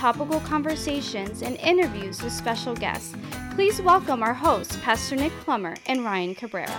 topical conversations, and interviews with special guests. Please welcome our hosts, Pastor Nick Plummer and Ryan Cabrera.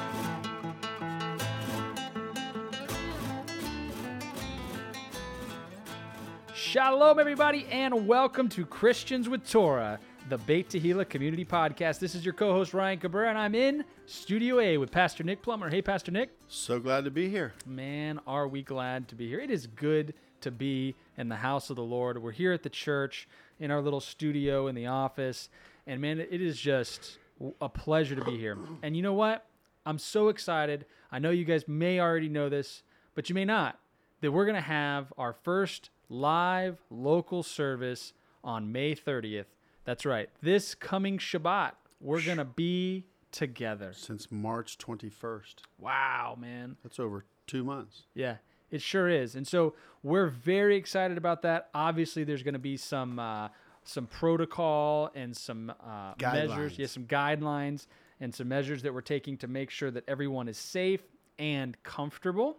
Shalom, everybody, and welcome to Christians with Torah, the Beit Tehillah Community Podcast. This is your co host, Ryan Cabrera, and I'm in Studio A with Pastor Nick Plummer. Hey, Pastor Nick. So glad to be here. Man, are we glad to be here. It is good to be in the house of the Lord. We're here at the church, in our little studio, in the office, and man, it is just a pleasure to be here. And you know what? I'm so excited. I know you guys may already know this, but you may not. That we're going to have our first live local service on May 30th. That's right. This coming Shabbat, we're going to be together. Since March 21st. Wow, man. That's over two months. Yeah, it sure is. And so we're very excited about that. Obviously, there's going to be some uh, some protocol and some uh, measures, yeah, some guidelines and some measures that we're taking to make sure that everyone is safe and comfortable.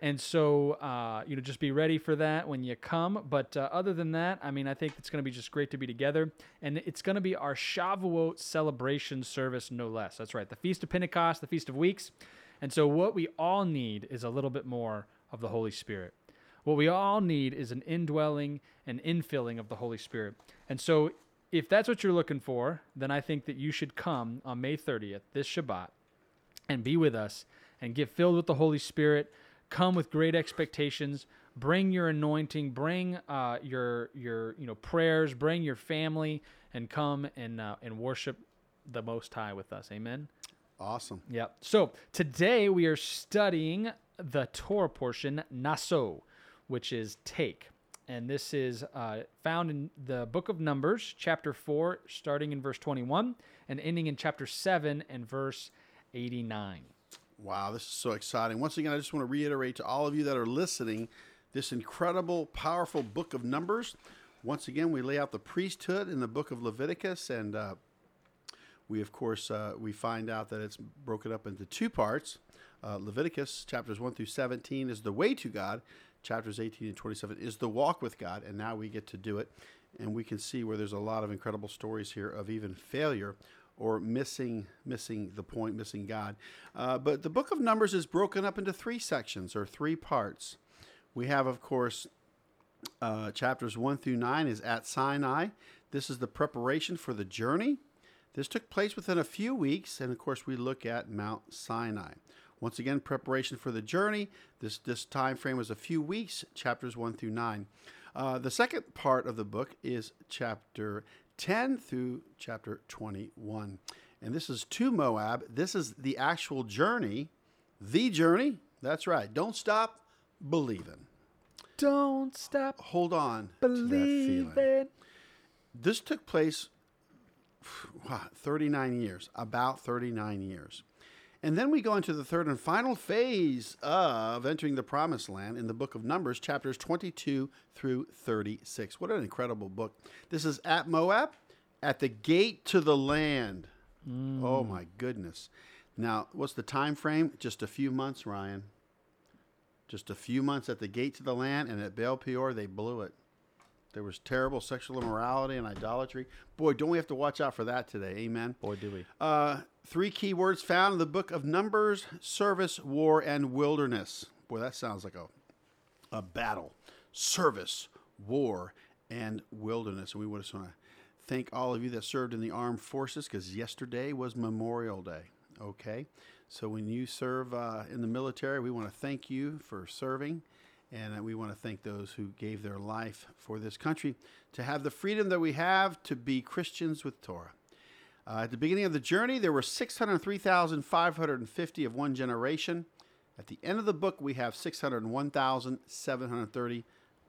And so, uh, you know, just be ready for that when you come. But uh, other than that, I mean, I think it's going to be just great to be together. And it's going to be our Shavuot celebration service, no less. That's right. The Feast of Pentecost, the Feast of Weeks. And so, what we all need is a little bit more of the Holy Spirit. What we all need is an indwelling and infilling of the Holy Spirit. And so, if that's what you're looking for, then I think that you should come on May 30th, this Shabbat, and be with us and get filled with the Holy Spirit. Come with great expectations. Bring your anointing. Bring uh, your your you know prayers. Bring your family, and come and uh, and worship the Most High with us. Amen. Awesome. Yep. So today we are studying the Torah portion, Naso, which is take. And this is uh, found in the book of Numbers, chapter 4, starting in verse 21 and ending in chapter 7 and verse 89. Wow, this is so exciting. Once again, I just want to reiterate to all of you that are listening this incredible, powerful book of Numbers. Once again, we lay out the priesthood in the book of Leviticus, and uh, we, of course, uh, we find out that it's broken up into two parts. Uh, Leviticus chapters 1 through 17 is the way to God. Chapters 18 and 27 is the walk with God, and now we get to do it. And we can see where there's a lot of incredible stories here of even failure or missing missing the point, missing God. Uh, but the book of Numbers is broken up into three sections or three parts. We have, of course, uh, chapters 1 through 9 is at Sinai. This is the preparation for the journey. This took place within a few weeks, and of course, we look at Mount Sinai. Once again, preparation for the journey. This this time frame was a few weeks, chapters one through nine. Uh, the second part of the book is chapter 10 through chapter 21. And this is to Moab. This is the actual journey, the journey. That's right. Don't stop believing. Don't stop Hold on to that feeling. believing. This took place wow, 39 years, about 39 years. And then we go into the third and final phase of entering the promised land in the book of Numbers, chapters 22 through 36. What an incredible book. This is at Moab, at the gate to the land. Mm. Oh my goodness. Now, what's the time frame? Just a few months, Ryan. Just a few months at the gate to the land, and at Baal Peor, they blew it. There was terrible sexual immorality and idolatry. Boy, don't we have to watch out for that today? Amen. Boy, do we. Uh, three key words found in the book of Numbers service, war, and wilderness. Boy, that sounds like a, a battle. Service, war, and wilderness. And we would just want to thank all of you that served in the armed forces because yesterday was Memorial Day. Okay? So when you serve uh, in the military, we want to thank you for serving. And we want to thank those who gave their life for this country to have the freedom that we have to be Christians with Torah. Uh, at the beginning of the journey, there were 603,550 of one generation. At the end of the book, we have 601,730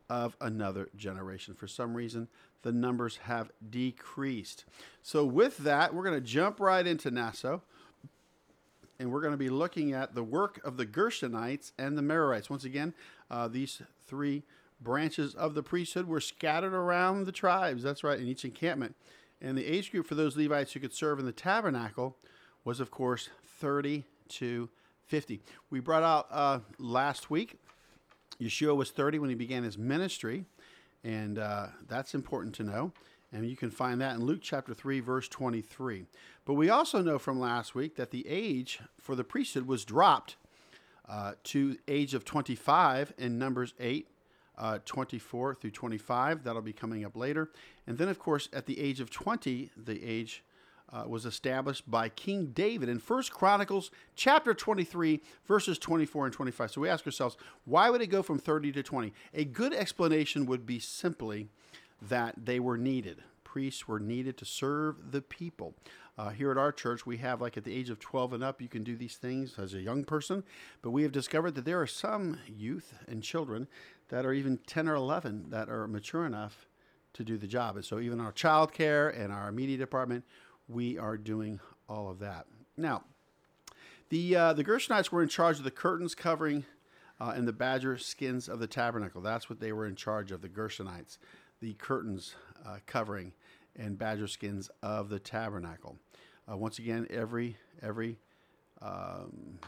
of another generation. For some reason, the numbers have decreased. So, with that, we're going to jump right into Naso. and we're going to be looking at the work of the Gershonites and the Merarites. Once again, uh, these three branches of the priesthood were scattered around the tribes. That's right, in each encampment. And the age group for those Levites who could serve in the tabernacle was, of course, 30 to 50. We brought out uh, last week, Yeshua was 30 when he began his ministry, and uh, that's important to know. And you can find that in Luke chapter 3, verse 23. But we also know from last week that the age for the priesthood was dropped uh, to age of 25 in Numbers 8, uh, 24 through 25. That'll be coming up later. And then, of course, at the age of 20, the age uh, was established by King David in First Chronicles chapter 23, verses 24 and 25. So we ask ourselves, why would it go from 30 to 20? A good explanation would be simply that they were needed. Priests were needed to serve the people. Uh, here at our church, we have, like at the age of 12 and up, you can do these things as a young person. But we have discovered that there are some youth and children that are even 10 or 11 that are mature enough to do the job. And so, even our child care and our media department, we are doing all of that. Now, the, uh, the Gershonites were in charge of the curtains covering uh, and the badger skins of the tabernacle. That's what they were in charge of, the Gershonites, the curtains uh, covering and badger skins of the tabernacle. Uh, once again, every every um,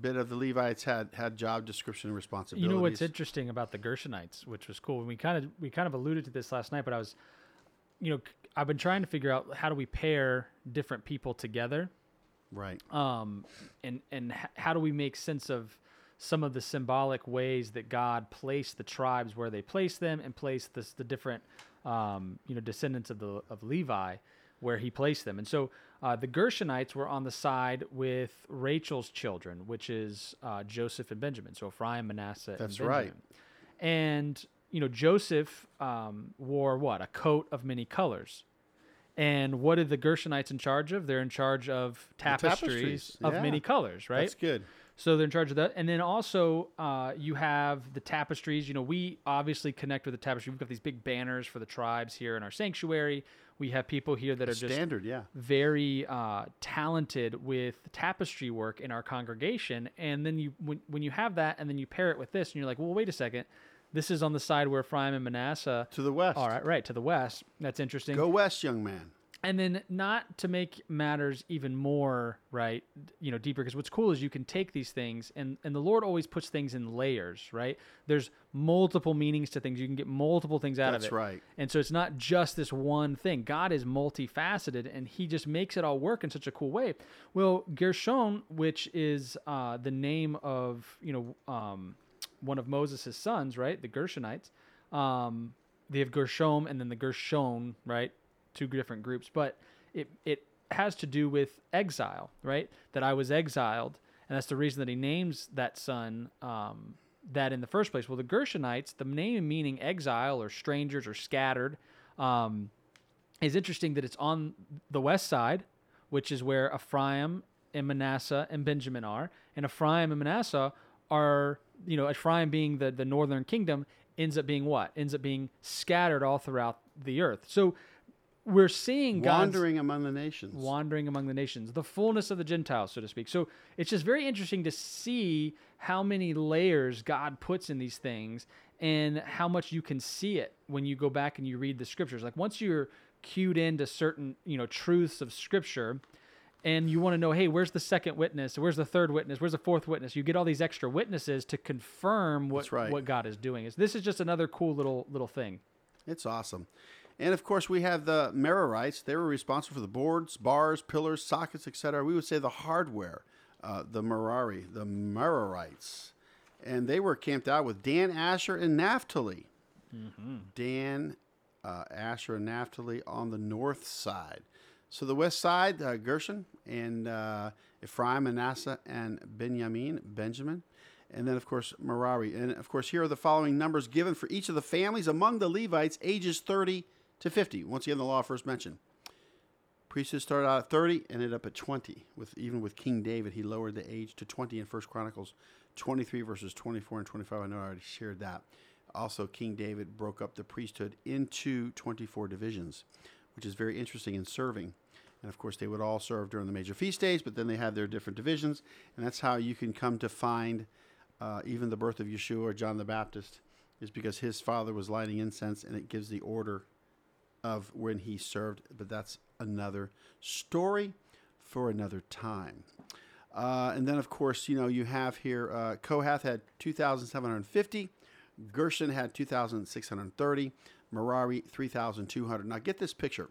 bit of the Levites had had job description and responsibilities. You know what's interesting about the Gershonites, which was cool. And We kind of we kind of alluded to this last night, but I was, you know, I've been trying to figure out how do we pair different people together, Right. um, and and how do we make sense of some of the symbolic ways that God placed the tribes where they placed them and placed this, the different, um, you know, descendants of the of Levi where He placed them. And so uh, the Gershonites were on the side with Rachel's children, which is uh, Joseph and Benjamin. So Ephraim, Manasseh, That's and right. And you know, Joseph um, wore what a coat of many colors. And what are the Gershonites in charge of? They're in charge of tapestries, tapestries, of yeah. many colors, right? That's good. So they're in charge of that. And then also, uh, you have the tapestries. You know, we obviously connect with the tapestry. We've got these big banners for the tribes here in our sanctuary. We have people here that are just Standard, yeah. very uh, talented with tapestry work in our congregation. And then you, when, when you have that, and then you pair it with this, and you're like, well, wait a second. This is on the side where Ephraim and Manasseh. To the west. All right, right to the west. That's interesting Go west, young man. And then not to make matters even more right you know deeper because what's cool is you can take these things and and the lord always puts things in layers right? There's multiple meanings to things. You can get multiple things out of That's it. right. and so it's not just this one thing. God is multifaceted and he just makes it all work in such a cool way. Well gershon which is uh, the name of you know um, one of moses' sons right the gershonites um, they have gershom and then the gershon right two different groups, but it it has to do with exile, right? That I was exiled, and that's the reason that he names that son um, that in the first place. Well, the Gershonites, the name meaning exile or strangers or scattered, um, is interesting that it's on the west side, which is where Ephraim and Manasseh and Benjamin are, and Ephraim and Manasseh are, you know, Ephraim being the the northern kingdom ends up being what? Ends up being scattered all throughout the earth. So we're seeing God's Wandering among the nations. wandering among the nations, the fullness of the Gentiles, so to speak. So it's just very interesting to see how many layers God puts in these things and how much you can see it when you go back and you read the scriptures. Like once you're cued into certain, you know, truths of scripture and you want to know, hey, where's the second witness? Where's the third witness? Where's the fourth witness? You get all these extra witnesses to confirm what, right. what God is doing. Is this is just another cool little little thing. It's awesome. And of course, we have the Merarites. They were responsible for the boards, bars, pillars, sockets, etc. We would say the hardware, uh, the Merari, the Merarites. And they were camped out with Dan, Asher, and Naphtali. Dan, uh, Asher, and Naphtali on the north side. So the west side, uh, Gershon and uh, Ephraim, Manasseh, and Benjamin, Benjamin. And then, of course, Merari. And of course, here are the following numbers given for each of the families among the Levites, ages 30 to 50. Once again, the law first mentioned. Priesthood started out at 30, ended up at 20. With even with King David, he lowered the age to 20 in First Chronicles 23 verses 24 and 25. I know I already shared that. Also, King David broke up the priesthood into 24 divisions, which is very interesting in serving. And of course, they would all serve during the major feast days, but then they had their different divisions. And that's how you can come to find uh, even the birth of Yeshua or John the Baptist, is because his father was lighting incense and it gives the order of when he served. But that's another story for another time. Uh, and then, of course, you know, you have here uh, Kohath had 2,750, Gershon had 2,630, Merari 3,200. Now, get this picture.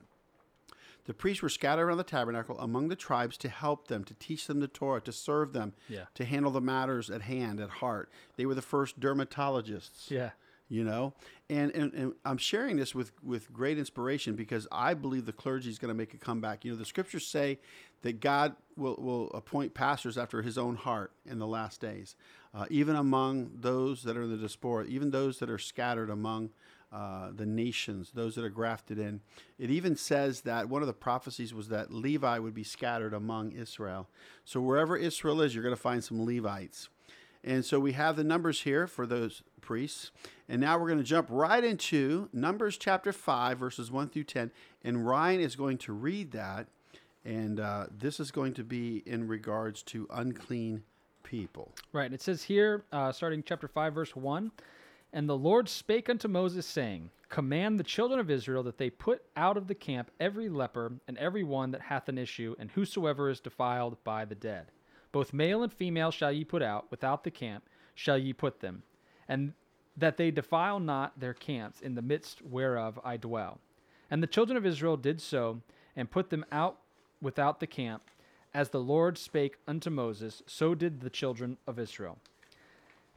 The priests were scattered around the tabernacle among the tribes to help them, to teach them the Torah, to serve them, Yeah. to handle the matters at hand, at heart. They were the first dermatologists Yeah. You know and, and and i'm sharing this with with great inspiration because i believe the clergy is going to make a comeback you know the scriptures say that god will will appoint pastors after his own heart in the last days uh, even among those that are in the diaspora even those that are scattered among uh, the nations, those that are grafted in. It even says that one of the prophecies was that Levi would be scattered among Israel. So wherever Israel is, you're going to find some Levites. And so we have the numbers here for those priests. And now we're going to jump right into Numbers chapter 5, verses 1 through 10. And Ryan is going to read that. And uh, this is going to be in regards to unclean people. Right. It says here, uh, starting chapter 5, verse 1 And the Lord spake unto Moses, saying, Command the children of Israel that they put out of the camp every leper and every one that hath an issue, and whosoever is defiled by the dead. Both male and female shall ye put out, without the camp shall ye put them, and that they defile not their camps in the midst whereof I dwell. And the children of Israel did so, and put them out without the camp, as the Lord spake unto Moses, so did the children of Israel.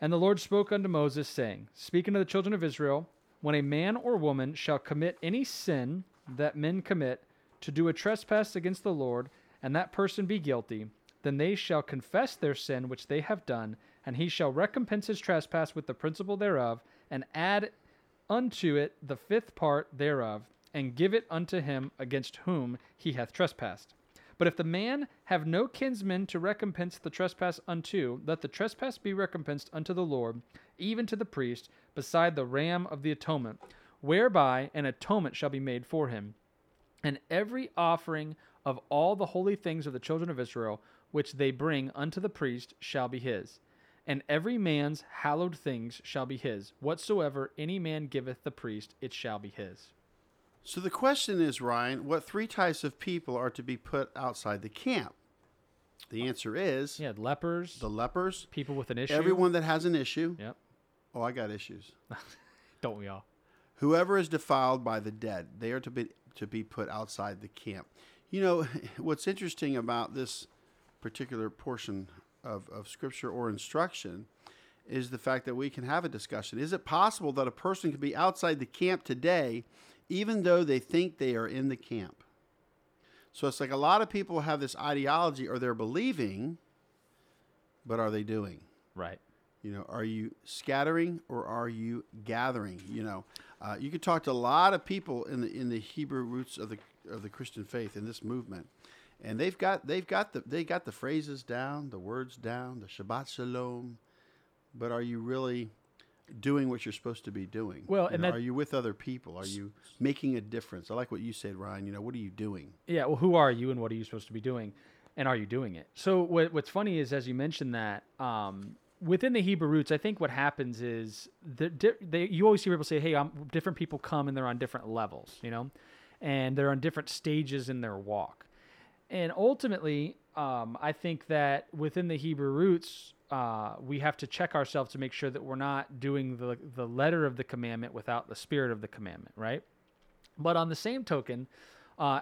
And the Lord spoke unto Moses, saying, Speak unto the children of Israel, when a man or woman shall commit any sin that men commit, to do a trespass against the Lord, and that person be guilty, then they shall confess their sin which they have done, and he shall recompense his trespass with the principal thereof, and add unto it the fifth part thereof, and give it unto him against whom he hath trespassed. But if the man have no kinsman to recompense the trespass unto, let the trespass be recompensed unto the Lord, even to the priest, beside the ram of the atonement, whereby an atonement shall be made for him. And every offering of all the holy things of the children of Israel, which they bring unto the priest, shall be his. And every man's hallowed things shall be his. Whatsoever any man giveth the priest, it shall be his. So the question is, Ryan, what three types of people are to be put outside the camp? The answer is Yeah, lepers, the lepers, people with an issue. everyone that has an issue. Yep. Oh, I got issues. Don't we all? Whoever is defiled by the dead, they are to be to be put outside the camp. You know, what's interesting about this particular portion of, of scripture or instruction is the fact that we can have a discussion. Is it possible that a person can be outside the camp today, even though they think they are in the camp? So it's like a lot of people have this ideology or they're believing, but are they doing? Right. You know, are you scattering or are you gathering? You know, uh, you could talk to a lot of people in the in the Hebrew roots of the of the Christian faith in this movement, and they've got they've got the they got the phrases down, the words down, the Shabbat Shalom, but are you really doing what you're supposed to be doing? Well, You and know, that- are you with other people? Are you making a difference? I like what you said, Ryan. You know, what are you doing? Yeah, well, who are you and what are you supposed to be doing? And are you doing it? So, what, what's funny is, as you mentioned that, um, within the Hebrew roots, I think what happens is the, they, you always hear people say, hey, I'm, different people come and they're on different levels, you know, and they're on different stages in their walk. And ultimately, um, I think that within the Hebrew roots, uh, we have to check ourselves to make sure that we're not doing the, the letter of the commandment without the spirit of the commandment, right? But on the same token, uh,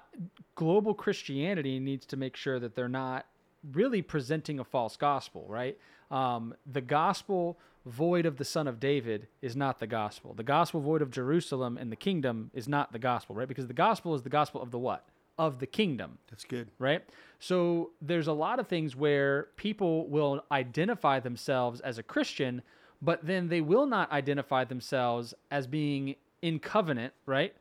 global Christianity needs to make sure that they're not really presenting a false gospel, right? Um, the gospel void of the Son of David is not the gospel. The gospel void of Jerusalem and the kingdom is not the gospel, right? Because the gospel is the gospel of the what? Of the kingdom That's good. right? So there's a lot of things where people will identify themselves as a Christian, but then they will not identify themselves as being in covenant, right?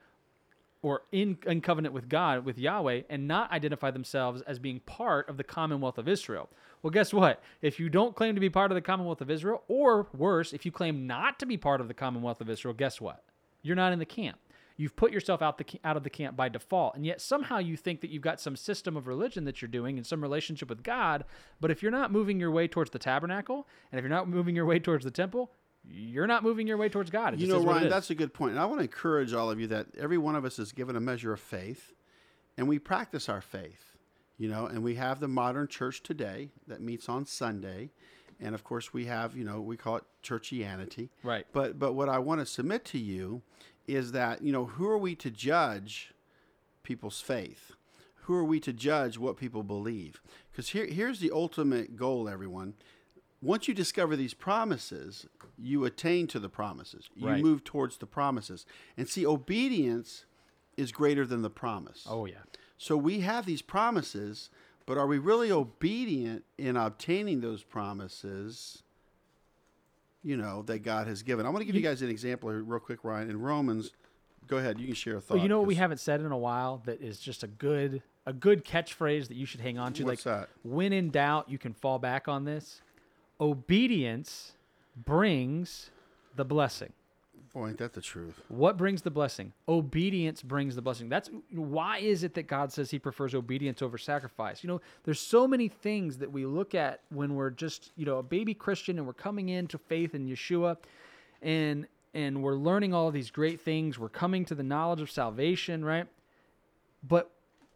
Or in, in covenant with God, with Yahweh, and not identify themselves as being part of the commonwealth of Israel. Well, guess what? If you don't claim to be part of the commonwealth of Israel, or worse, if you claim not to be part of the commonwealth of Israel, guess what? You're not in the camp. You've put yourself out the out of the camp by default, and yet somehow you think that you've got some system of religion that you're doing and some relationship with God. But if you're not moving your way towards the tabernacle, and if you're not moving your way towards the temple, you're not moving your way towards God. It You know, is what it Ryan, that's a good point. And I want to encourage all of you that every one of us is given a measure of faith, and we practice our faith. You know, and we have the modern church today that meets on Sunday, and of course we have, you know, we call it churchianity. Right. But but what I want to submit to you is that you know who are we to judge people's faith? Who are we to judge what people believe? Because here here's the ultimate goal, everyone. Once you discover these promises, you attain to the promises. You Right. move towards the promises. And see, obedience is greater than the promise. oh yeah. So we have these promises, but are we really obedient in obtaining those promises? You know that God has given. I want to give you guys an example here, real quick, Ryan. In Romans, go ahead. You can share a thought. Well, you know what we haven't said in a while that is just a good a good catchphrase that you should hang on to. What's like that? when in doubt, you can fall back on this. Obedience brings the blessing. Boy, ain't that the truth? What brings the blessing? Obedience brings the blessing. That's why is it that God says he prefers obedience over sacrifice? You know, there's so many things that we look at when we're just, you know, a baby Christian and we're coming into faith in Yeshua and and we're learning all these great things. We're coming to the knowledge of salvation, right? But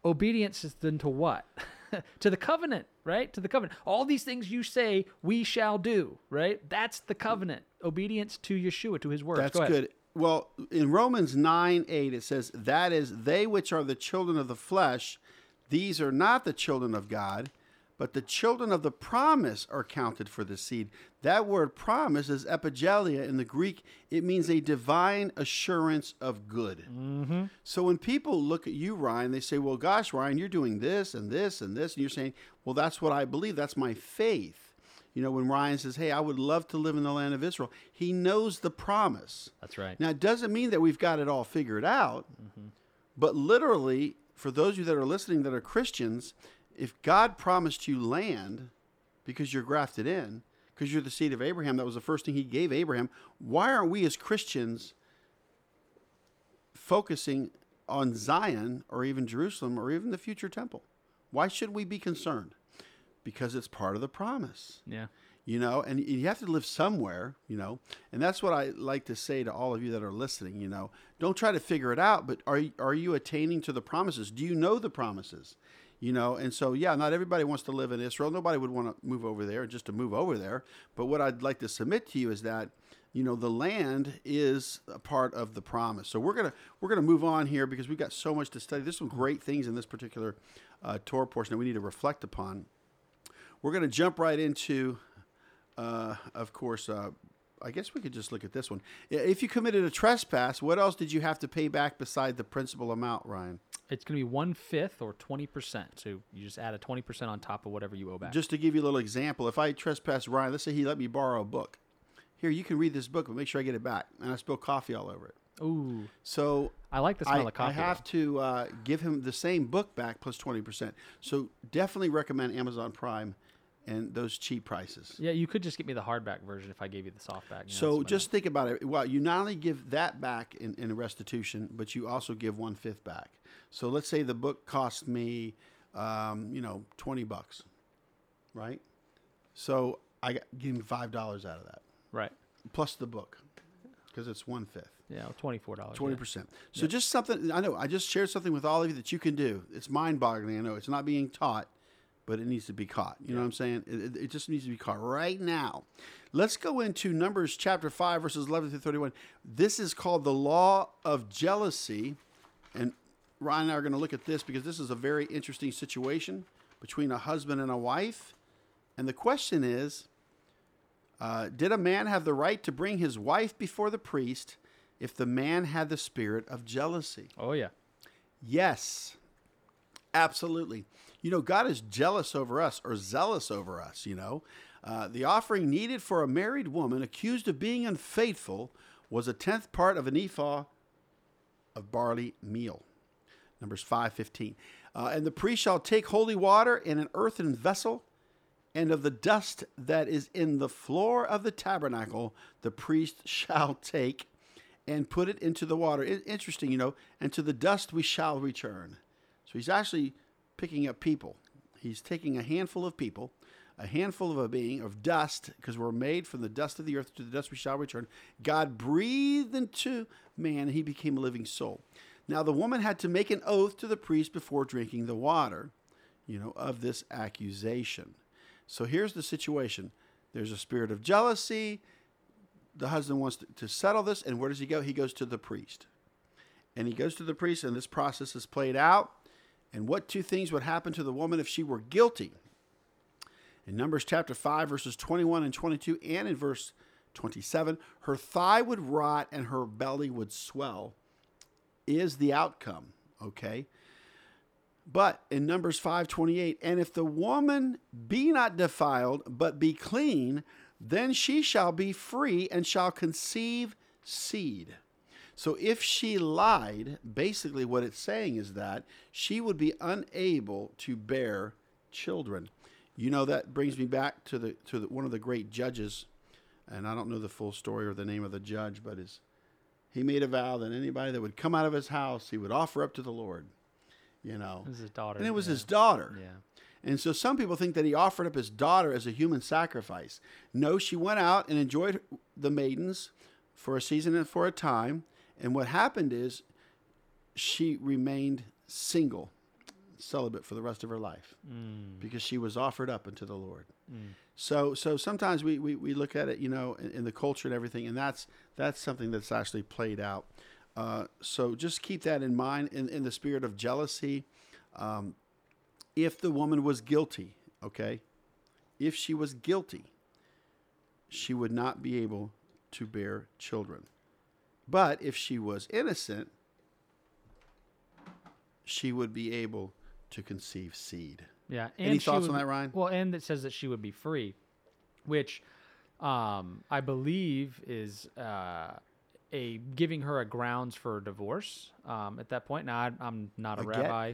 obedience is then to what? to the covenant, right? To the covenant. All these things you say we shall do, right? That's the covenant. Obedience to Yeshua, to his words. That's Go ahead. good. Well, in Romans 9 8, it says, That is, they which are the children of the flesh, these are not the children of God, but the children of the promise are counted for the seed. That word promise is epigelia in the Greek. It means a divine assurance of good. Mm-hmm. So when people look at you, Ryan, they say, Well, gosh, Ryan, you're doing this and this and this. And you're saying, Well, that's what I believe. That's my faith. You know, when Ryan says, Hey, I would love to live in the land of Israel, he knows the promise. That's right. Now, it doesn't mean that we've got it all figured out, mm-hmm. but literally, for those of you that are listening that are Christians, if God promised you land because you're grafted in, because you're the seed of Abraham, that was the first thing he gave Abraham, why aren't we as Christians focusing on Zion or even Jerusalem or even the future temple? Why should we be concerned? Because it's part of the promise Yeah. you know and you have to live somewhere you know and that's what i like to say to all of you that are listening you know don't try to figure it out but are, you- are you attaining to the promises do you know the promises you know and so yeah not everybody wants to live in israel. Nobody would want to move over there just to move over there. But what i'd like to submit to you is that you know the land is a part of the promise. So we're gonna we're gonna move on here because we've got so much to study. There's some great things in this particular uh, torah portion that we need to reflect upon. We're to jump right into, uh, of course, uh, I guess we could just look at this one. If you committed a trespass, what else did you have to pay back beside the principal amount, Ryan? It's going to be one fifth or 20%. So you just add a 20% on top of whatever you owe back. Just to give you a little example, if I trespass Ryan, let's say he let me borrow a book. Here, you can read this book, but make sure I get it back. And I spill coffee all over it. Ooh. So I like the smell I, of coffee. I have to uh, give him the same book back plus 20%. So definitely recommend Amazon Prime and those cheap prices. Yeah, you could just get me the hardback version if I gave you the softback. you know, So just think about it. Well, you not only give that back in, in restitution, but you also give one fifth back. So let's say the book cost me, um, you know, twenty bucks, right? So I got, give him five dollars out of that right. plus the book because it's one fifth. Yeah, $24. Twenty percent. So just something I know. I just shared something with all of you that you can do. It's mind-boggling. I know it's not being taught, but it needs to be caught. You know what I'm saying? It, it- just needs to be caught right now. Let's go into Numbers chapter five, verses eleven through thirty-one. This is called the law of jealousy, and Ryan and I are going to look at this because this is a very interesting situation between a husband and a wife. And the question is uh, Did a man have the right to bring his wife before the priest if the man had the spirit of jealousy? Oh, yeah. Yes, absolutely. You know, God is jealous over us or zealous over us, you know. Uh, the offering needed for a married woman accused of being unfaithful was a tenth part of an ephah of barley meal. Numbers 5.15. Uh, and the priest shall take holy water in an earthen vessel, and of the dust that is in the floor of the tabernacle the priest shall take and put it into the water. I- interesting, you know, and to the dust we shall return. So he's actually picking up people. He's taking a handful of people, a handful of a being of dust, because we're made from the dust of the earth, to the dust we shall return. God breathed into man, and he became a living soul. Now the woman had to make an oath to the priest before drinking the water, you know, of this accusation. So here's the situation. There's a spirit of jealousy. The husband wants to, to settle this, and where does he go? He goes to the priest. And he goes to the priest, and this process is played out. And what two things would happen to the woman if she were guilty? In Numbers chapter 5, verses 21 and 22, and in verse 27, her thigh would rot and her belly would swell, is the outcome, okay? But in Numbers 5:28, and if the woman be not defiled, but be clean, then she shall be free and shall conceive seed. So if she lied, basically what it's saying is that she would be unable to bear children. You know that brings me back to the to the, one of the great judges, and I don't know the full story or the name of the judge, but is he made a vow that anybody that would come out of his house, he would offer up to the Lord. You know, It was his daughter. and it was yeah. his daughter. Yeah. And so some people think that he offered up his daughter as a human sacrifice. No, she went out and enjoyed the maidens for a season and for a time. And what happened is she remained single, celibate for the rest of her life Mm. because she was offered up unto the Lord. So, so sometimes we, we, we look at it, you know, in, in the culture and everything, and that's that's something that's actually played out. Uh, so just keep that in mind in, in the spirit of jealousy. Um, if the woman was guilty, okay, if she was guilty, she would not be able to bear children. But if she was innocent, she would be able to conceive seed. Yeah. Any she thoughts on that, Ryan? Well, and it says that she would be free, which um, I believe is uh, a giving her a grounds for divorce um, at that point. Now, I, I'm not a, A get? rabbi,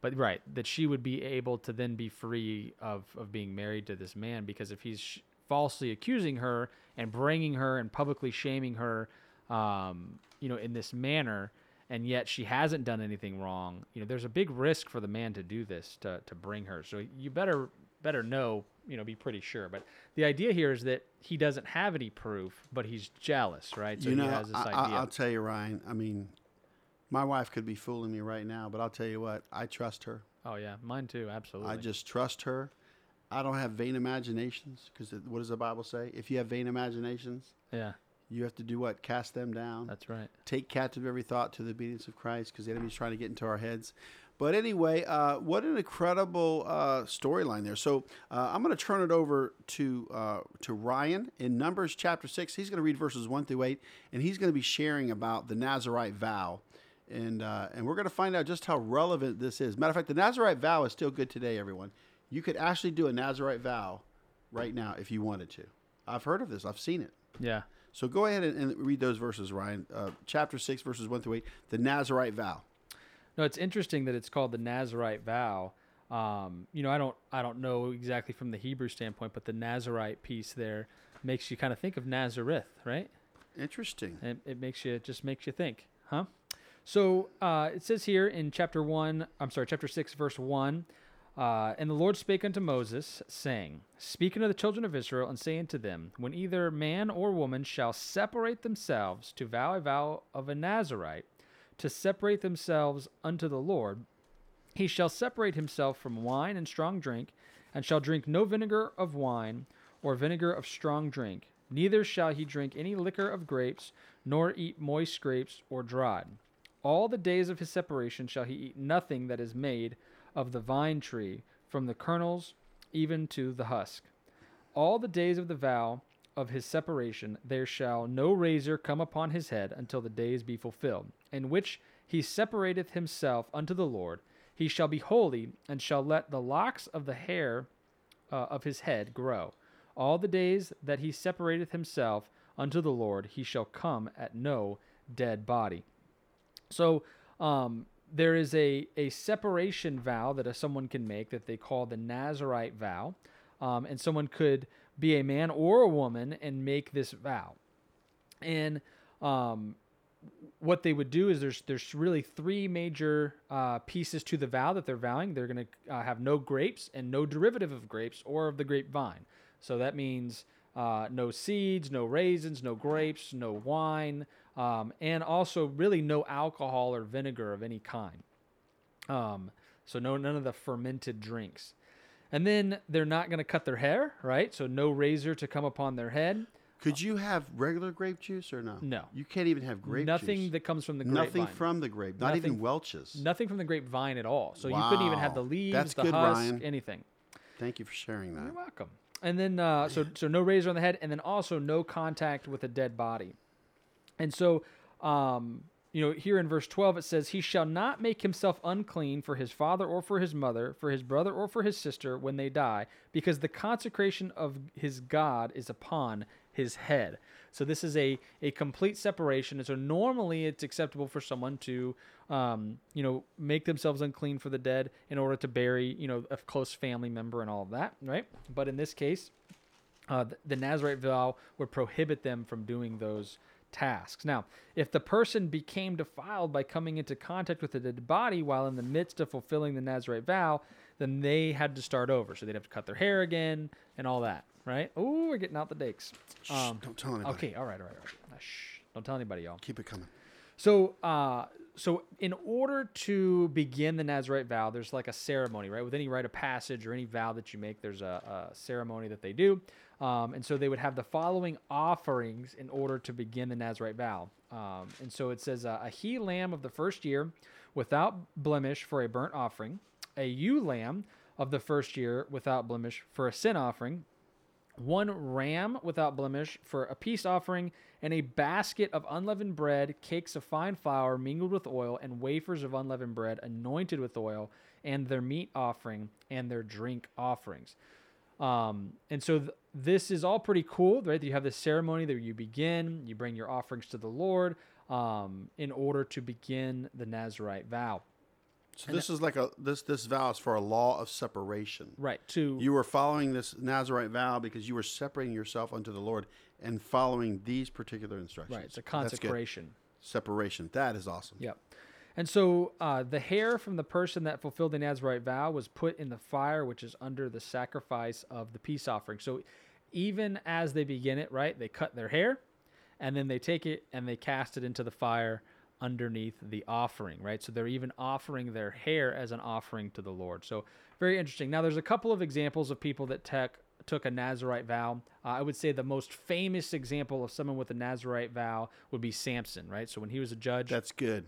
but right that she would be able to then be free of of being married to this man because if he's sh- falsely accusing her and bringing her and publicly shaming her, um, you know, in this manner. And yet she hasn't done anything wrong. You know, there's a big risk for the man to do this to, to bring her. So you better better know, you know, be pretty sure. But the idea here is that he doesn't have any proof, but he's jealous, right? So you know, he has this I, idea. I, will tell you, Ryan. I mean, my wife could be fooling me right now, but I'll tell you what. I trust her. oh yeah, mine too, absolutely. I just trust her. I don't have vain imaginations because what does the Bible say? If you have vain imaginations, yeah, you have to do what? Cast them down. that's right. Take captive every thought to the obedience of Christ because the enemy's trying to get into our heads. But anyway, uh, what an incredible uh, storyline there. So uh, I'm going to turn it over to uh, to Ryan in Numbers chapter six. He's going to read verses one through eight, and he's going to be sharing about the Nazarite vow, and uh, and we're going to find out just how relevant this is. Matter of fact, the Nazarite vow is still good today. Everyone, you could actually do a Nazarite vow right now if you wanted to. I've heard of this. I've seen it. Yeah. So go ahead and, and read those verses, Ryan. Uh, chapter 6, verses 1 through 8, the Nazarite vow. No, it's interesting that it's called the Nazarite vow. Um, you know, I don't I don't know exactly from the Hebrew standpoint, but the Nazarite piece there makes you kind of think of Nazareth, right? Interesting. It, it makes you it just makes you think, huh? So uh, it says here in chapter one, I'm sorry, chapter six, verse one. Uh, and the Lord spake unto Moses, saying, Speak unto the children of Israel, and say unto them, When either man or woman shall separate themselves to vow a vow of a Nazarite, to separate themselves unto the Lord, he shall separate himself from wine and strong drink, and shall drink no vinegar of wine or vinegar of strong drink. Neither shall he drink any liquor of grapes, nor eat moist grapes or dried. All the days of his separation shall he eat nothing that is made of the vine tree, from the kernels even to the husk. All the days of the vow of his separation there shall no razor come upon his head until the days be fulfilled, in which he separateth himself unto the Lord. He shall be holy, and shall let the locks of the hair uh, of his head grow. All the days that he separateth himself unto the Lord, he shall come at no dead body. So um, there is a, a separation vow that a, someone can make that they call the Nazarite vow. Um, and someone could be a man or a woman and make this vow. And um, what they would do is there's there's really three major uh, pieces to the vow that they're vowing. They're going to uh, have no grapes and no derivative of grapes or of the grapevine. So that means uh, no seeds, no raisins, no grapes, no wine, um, and also really no alcohol or vinegar of any kind. Um, so no none of the fermented drinks. And then they're not going to cut their hair, right? So no razor to come upon their head. Could you have regular grape juice or no? No. You can't even have grape juice. Nothing juice. that comes from the grape. Nothing grapevine. from the grape. Not even Welch's. Nothing from the grapevine at all. So you couldn't even have the leaves, That's the good, husk, Ryan. anything. Thank you for sharing that. You're welcome. And then uh, so so no razor on the head, and then also no contact with a dead body. And so, um, you know, here in verse 12 it says, "He shall not make himself unclean for his father or for his mother, for his brother or for his sister when they die, because the consecration of his God is upon his head." So this is a a complete separation. And so normally it's acceptable for someone to, um, you know, make themselves unclean for the dead in order to bury, you know, a close family member and all of that, right? But in this case, uh, the, the Nazarite vow would prohibit them from doing those tasks. Now, if the person became defiled by coming into contact with a dead body while in the midst of fulfilling the Nazarite vow, then they had to start over. So they'd have to cut their hair again and all that, right? Oh, we're getting out the dakes. Um, don't tell anybody. okay, all right, all right, all right. Shh, don't tell anybody, y'all. Keep it coming. So, uh, so in order to begin the Nazarite vow, there's like a ceremony, right? With any rite of passage or any vow that you make, there's a, a ceremony that they do. Um, and so they would have the following offerings in order to begin the Nazarite vow. Um, and so it says uh, a he lamb of the first year without blemish for a burnt offering, a ewe lamb of the first year without blemish for a sin offering, one ram without blemish for a peace offering, and a basket of unleavened bread, cakes of fine flour mingled with oil, and wafers of unleavened bread anointed with oil, and their meat offering and their drink offerings. Um, and so th- this is all pretty cool, right? You have this ceremony that you begin, you bring your offerings to the Lord um, in order to begin the Nazarite vow. So this is like a this this vow is for a law of separation. Right. To You were following this Nazarite vow because you were separating yourself unto the Lord and following these particular instructions. right. It's a consecration. Separation. That is awesome. Yep. And so uh, the hair from the person that fulfilled the Nazarite vow was put in the fire, which is under the sacrifice of the peace offering. So even as they begin it, right, they cut their hair and then they take it and they cast it into the fire underneath the offering, right? So they're even offering their hair as an offering to the Lord. So very interesting. Now, there's a couple of examples of people that tech, took a Nazarite vow. Uh, I would say the most famous example of someone with a Nazarite vow would be Samson, right? So when he was a judge, That's good.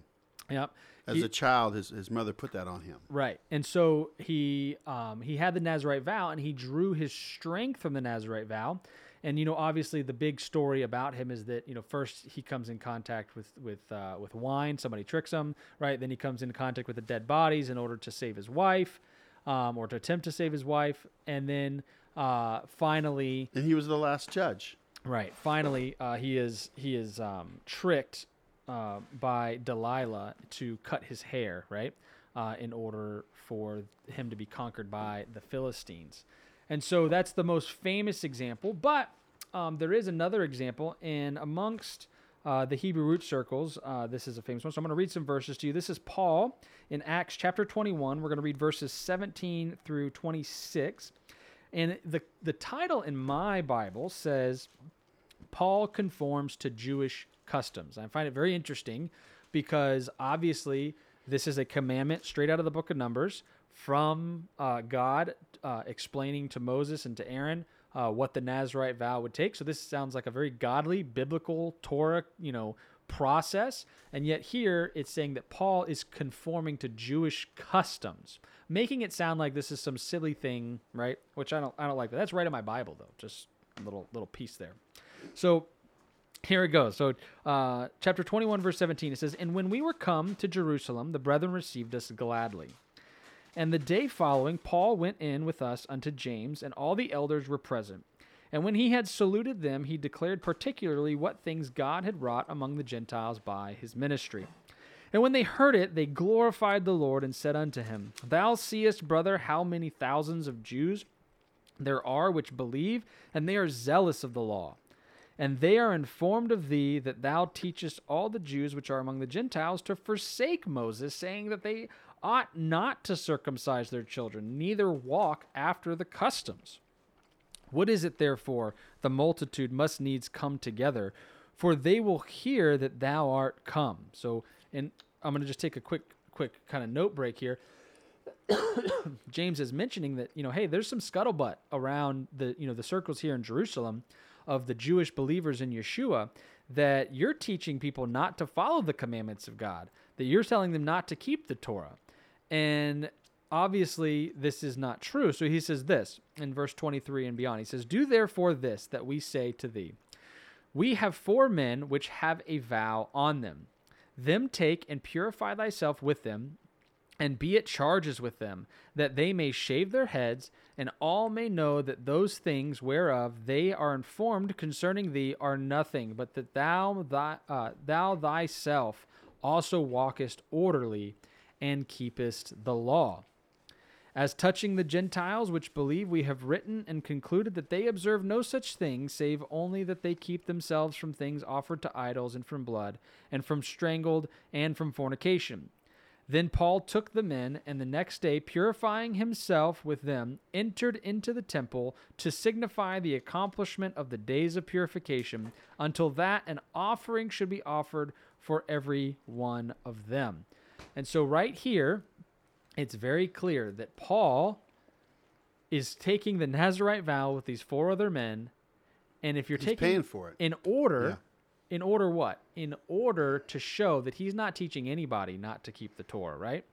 Yep. As He- a child, his, his mother put that on him. right. And so he um, he had the Nazarite vow, and he drew his strength from the Nazarite vow. And you know, obviously, the big story about him is that you know, first he comes in contact with with uh, with wine. Somebody tricks him, right? Then he comes into contact with the dead bodies in order to save his wife, um, or to attempt to save his wife. And then uh, finally, And he was the last judge. Right. Finally, uh, he is he is um, tricked uh, by Delilah to cut his hair, right, uh, in order for him to be conquered by the Philistines, and so that's the most famous example. But um, there is another example, and amongst uh, the Hebrew root circles, uh, this is a famous one. So I'm going to read some verses to you. This is Paul in Acts chapter 21. We're going to read verses 17 through 26. And the, the title in my Bible says, Paul conforms to Jewish customs. I find it very interesting because obviously this is a commandment straight out of the book of Numbers from uh, God uh, explaining to Moses and to Aaron uh, what the Nazarite vow would take. So this sounds like a very godly, biblical Torah, you know, process. And yet here it's saying that Paul is conforming to Jewish customs, making it sound like this is some silly thing, right? Which I don't, I don't like that. That's right in my Bible though. Just a little, little piece there. So here it goes. So, uh, chapter 21, verse 17, it says, And when we were come to Jerusalem, the brethren received us gladly. And the day following, Paul went in with us unto James, and all the elders were present. And when he had saluted them, he declared particularly what things God had wrought among the Gentiles by his ministry. And when they heard it, they glorified the Lord and said unto him, Thou seest, brother, how many thousands of Jews there are which believe, and they are zealous of the law. And they are informed of thee that thou teachest all the Jews which are among the Gentiles to forsake Moses, saying that they ought not to circumcise their children, neither walk after the customs. What is it, therefore, the multitude must needs come together? For they will hear that thou art come. So, and I'm going to just take a quick, quick kind of note break here. James is mentioning that you know, hey, there's some scuttlebutt around the you know the circles here in Jerusalem of the Jewish believers in Yeshua that you're teaching people not to follow the commandments of God, that you're telling them not to keep the Torah. And obviously, this is not true. So he says this in verse 23 and beyond. He says, Do therefore this that we say to thee We have four men which have a vow on them. Them take and purify thyself with them, and be at charges with them, that they may shave their heads, and all may know that those things whereof they are informed concerning thee are nothing, but that thou, thy, uh, thou thyself also walkest orderly and keepest the law. As touching the Gentiles which believe, we have written and concluded that they observe no such thing, save only that they keep themselves from things offered to idols, and from blood, and from strangled, and from fornication. Then Paul took the men, and the next day, purifying himself with them, entered into the temple to signify the accomplishment of the days of purification, until that an offering should be offered for every one of them. And so, right here, it's very clear that Paul is taking the Nazarite vow with these four other men. And if you're He's taking paying for it. in order, in order what? In order to show that he's not teaching anybody not to keep the Torah, right?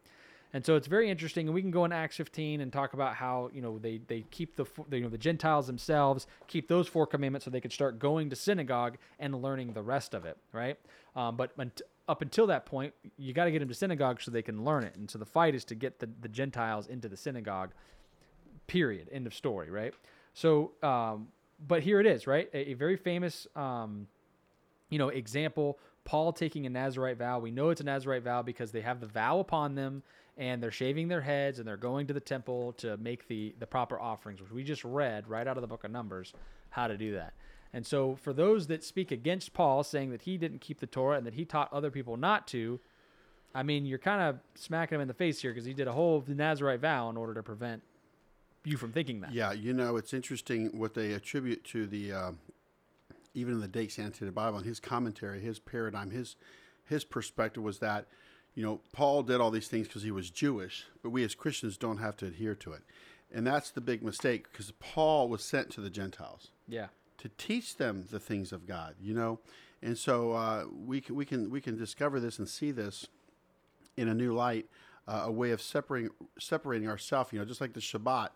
And so it's very interesting, and we can go in Acts 15 and talk about how you know they they keep the you know the Gentiles themselves keep those four commandments so they could start going to synagogue and learning the rest of it, right? Um, but up until that point, you got to get them to synagogue so they can learn it, and so the fight is to get the, the Gentiles into the synagogue. Period. End of story, right? So, um, but here it is, right? A, a very famous, um, you know, example. Paul taking a Nazarite vow. We know it's a Nazarite vow because they have the vow upon them, and they're shaving their heads, and they're going to the temple to make the the proper offerings, which we just read right out of the book of Numbers, how to do that. And so, for those that speak against Paul, saying that he didn't keep the Torah and that he taught other people not to, I mean, you're kind of smacking him in the face here because he did a whole Nazarite vow in order to prevent you from thinking that. Yeah, you know, it's interesting what they attribute to the, uh, even in the Dake's Annotated Bible and his commentary, his paradigm, his his perspective was that, you know, Paul did all these things because he was Jewish, but we as Christians don't have to adhere to it, and that's the big mistake because Paul was sent to the Gentiles Yeah. to teach them the things of God, you know, and so uh, we can we can we can discover this and see this in a new light, uh, a way of separating separating ourselves. You know, just like the Shabbat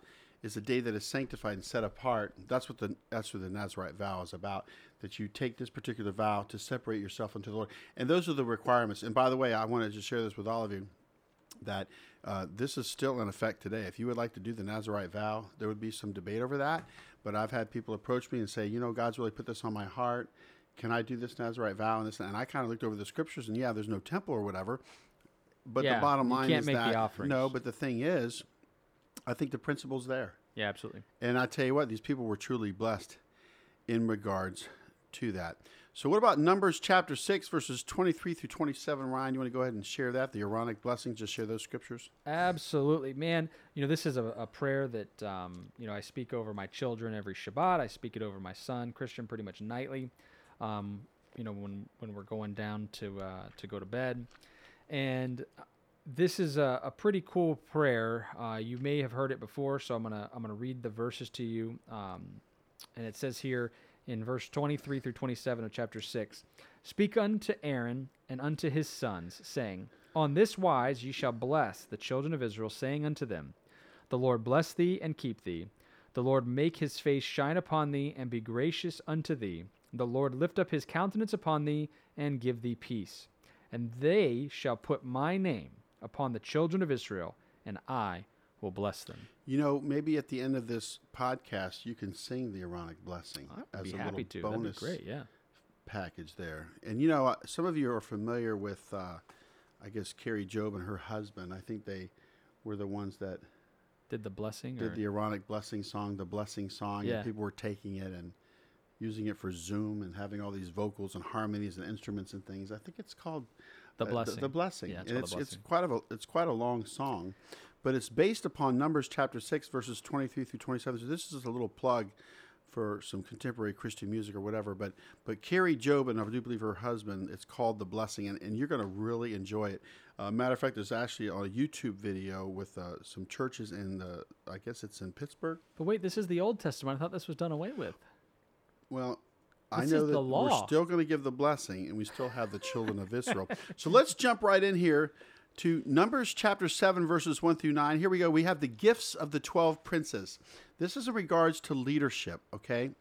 is a day that is sanctified and set apart. That's what the that's what the Nazarite vow is about. That you take this particular vow to separate yourself unto the Lord, and those are the requirements. And by the way, I wanted to share this with all of you that uh, this is still in effect today. If you would like to do the Nazarite vow, there would be some debate over that. But I've had people approach me and say, you know, God's really put this on my heart. Can I do this Nazarite vow and this? And I kind of looked over the scriptures, and yeah, there's no temple or whatever. But Yeah, the bottom line can't is make that no. But the thing is, I think the principle's there. Yeah, absolutely. And I tell you what, these people were truly blessed in regards to that. So, what about Numbers chapter 6, verses 23 through 27? Ryan, you want to go ahead and share that? The Aaronic blessings, just share those scriptures. Absolutely, man. You know, this is a, a prayer that um, you know I speak over my children every Shabbat. I speak it over my son Christian pretty much nightly. Um, you know, when when we're going down to uh, to go to bed, and this is a, a pretty cool prayer. Uh, you may have heard it before, so I'm gonna I'm gonna read the verses to you. Um, and it says here in verse 23 through 27 of chapter 6 Speak unto Aaron and unto his sons, saying, On this wise ye shall bless the children of Israel, saying unto them, The Lord bless thee and keep thee. The Lord make his face shine upon thee and be gracious unto thee. The Lord lift up his countenance upon thee and give thee peace. And they shall put my name upon the children of Israel, and I will bless them. You know, maybe at the end of this podcast, you can sing the Aaronic blessing I'd as a happy to. little be bonus great. Yeah. package there. And you know, uh, some of you are familiar with, uh, I guess, Kari Jobe and her husband. I think they were the ones that Did the blessing? Or? did the Aaronic blessing song, the blessing song, Yeah. and people were taking it and using it for Zoom and having all these vocals and harmonies and instruments and things. I think it's called The uh, Blessing. The, blessing. Yeah, it's called The it's, it's quite a it's quite a long song, but it's based upon Numbers chapter six verses twenty three through twenty seven. So this is just a little plug for some contemporary Christian music or whatever. But but Kari Jobe and I do believe her husband. It's called The Blessing, and, and you're going to really enjoy it. Uh, matter of fact, there's actually a YouTube video with uh, some churches in the I guess it's in Pittsburgh. But wait, this is the Old Testament. I thought this was done away with. Well, I This know that we're still going to give the blessing, and we still have the children of Israel. so let's jump right in here to Numbers chapter 7, verses 1 through 9. Here we go. We have the gifts of the 12 princes. This is in regards to leadership, okay?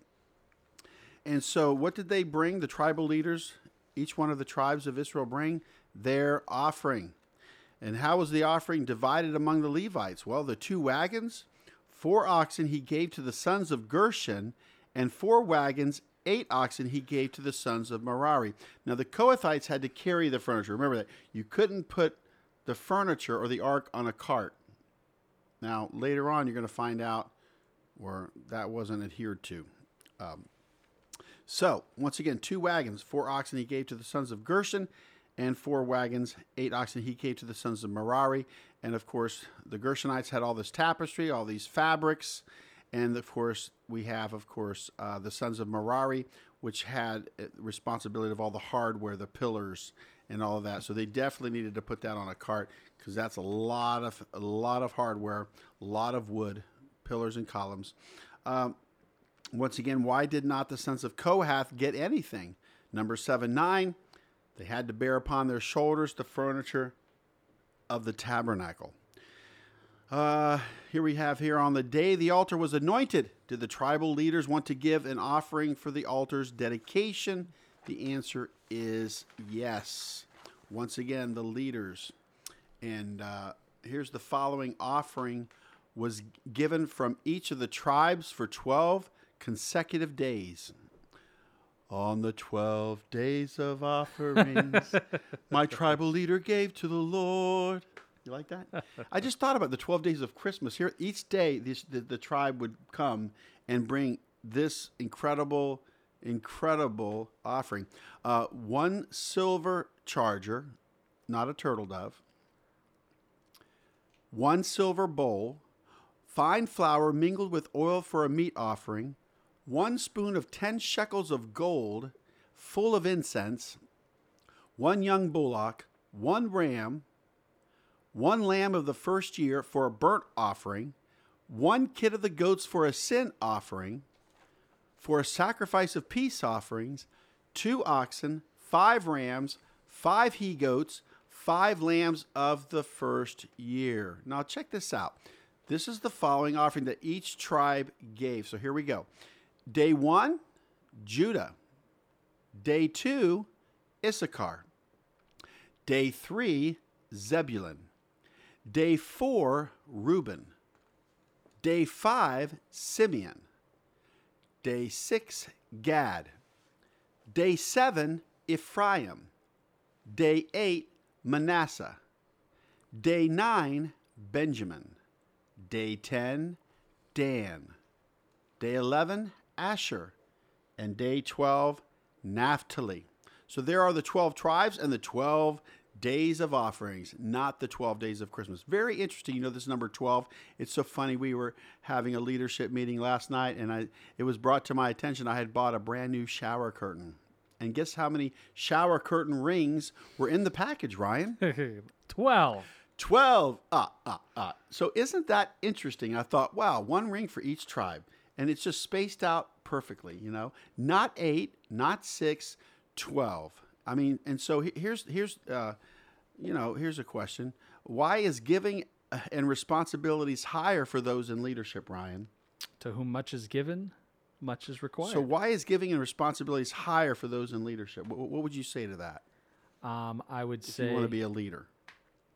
And so, what did they bring? The tribal leaders, each one of the tribes of Israel, bring their offering. And how was the offering divided among the Levites? Well, the two wagons, four oxen he gave to the sons of Gershon, and four wagons, eight oxen he gave to the sons of Merari. Now, the Kohathites had to carry the furniture. Remember that. You couldn't put the furniture or the ark on a cart. Now, later on, you're going to find out where that wasn't adhered to. Um, so, once again, two wagons, four oxen he gave to the sons of Gershon, and four wagons, eight oxen he gave to the sons of Merari. And of course, the Gershonites had all this tapestry, all these fabrics. And of course, we have, of course, uh, the sons of Merari, which had uh, responsibility of all the hardware, the pillars, and all of that. So they definitely needed to put that on a cart because that's a lot of a lot of hardware, a lot of wood, pillars and columns. Once again, why did not the sons of Kohath get anything? Number 7 9, they had to bear upon their shoulders the furniture of the tabernacle. Uh, here we have here on the day the altar was anointed. Did the tribal leaders want to give an offering for the altar's dedication? The answer is yes. Once again, the leaders. And uh, here's the following offering was given from each of the tribes for 12 consecutive days. On the 12 days of offerings, my tribal leader gave to the Lord. You like that? I just thought about the 12 days of Christmas. Here, each day, this, the, the tribe would come and bring this incredible, incredible offering. Uh, one silver charger, not a turtle dove, one silver bowl, fine flour mingled with oil for a meat offering, one spoon of ten shekels of gold full of incense, one young bullock, one ram, one lamb of the first year for a burnt offering, one kid of the goats for a sin offering, for a sacrifice of peace offerings, two oxen, five rams, five he goats, five lambs of the first year. Now, check this out. This is the following offering that each tribe gave. So here we go. Day one, Judah. Day two, Issachar. Day three, Zebulun. Day four, Reuben. Day five, Simeon. Day six, Gad. Day seven, Ephraim. Day eight, Manasseh. Day nine, Benjamin. Day 10, Dan. Day 11, Asher. And day 12, Naphtali. So there are the 12 tribes and the 12 days of offerings, not the 12 days of Christmas. Very interesting. You know, this number 12, it's so funny. We were having a leadership meeting last night, and I, it was brought to my attention I had bought a brand new shower curtain. And guess how many shower curtain rings were in the package, Ryan? 12. 12. Ah, ah, ah. So isn't that interesting? I thought, wow, one ring for each tribe. And it's just spaced out perfectly, you know? Not eight, not six, 12. I mean, and so here's, here's, uh, you know, here's a question. Why is giving uh, and responsibilities higher for those in leadership, Ryan? To whom much is given, much is required. So why is giving and responsibilities higher for those in leadership? What, what would you say to that? um, I would If say you want to be a leader.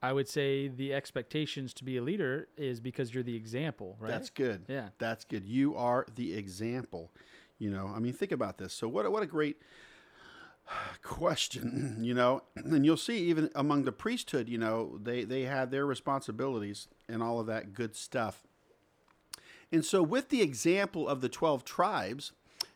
I would say the expectations to be a leader is because you're the example, right? That's good. Yeah. That's good. You are the example. You know, I mean, think about this. So, what, what a great question, you know. And you'll see, even among the priesthood, you know, they, they had their responsibilities and all of that good stuff. And so, with the example of the 12 tribes,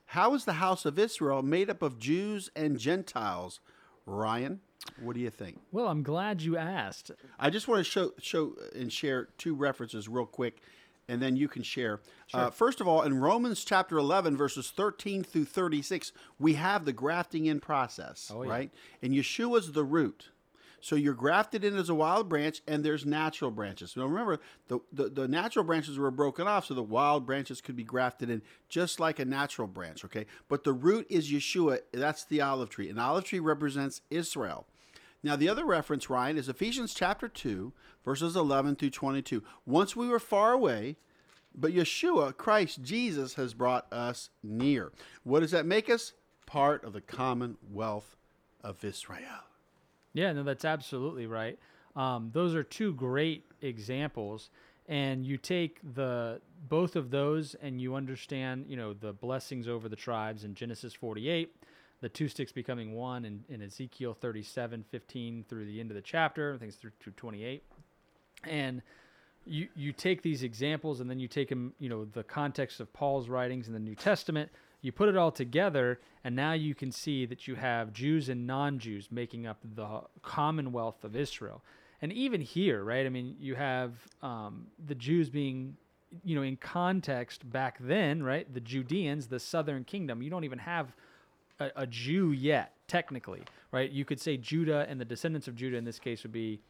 How is the house of Israel made up of Jews and Gentiles? Ryan, what do you think? Well, I'm glad you asked. I just want to show show and share two references real quick, and then you can share. Uh, first of all, in Romans chapter 11, verses 13 through 36, we have the grafting in process, Oh, yeah. right? And Yeshua's the root. So you're grafted in as a wild branch, and there's natural branches. Now remember, the, the, the natural branches were broken off, so the wild branches could be grafted in just like a natural branch, okay? But the root is Yeshua. That's the olive tree. An olive tree represents Israel. Now, the other reference, Ryan, is Ephesians chapter 2, verses 11 through 22. Once we were far away, but Yeshua, Christ Jesus, has brought us near. What does that make us? Part of the commonwealth of Israel. Yeah, no, that's absolutely right. Um, those are two great examples, and you take the both of those, and you understand, you know, the blessings over the tribes in Genesis 48, the two sticks becoming one in, in Ezekiel 37, 15 through the end of the chapter, I think it's through, through 28, and you you take these examples, and then you take them, you know, the context of Paul's writings in the New Testament. You put it all together, and now you can see that you have Jews and non-Jews making up the commonwealth of Israel. And even here, right? I mean, you have um, the Jews being, you know, in context back then, right? The Judeans, the southern kingdom. You don't even have a, a Jew yet, technically, right? You could say Judah and the descendants of Judah in this case would be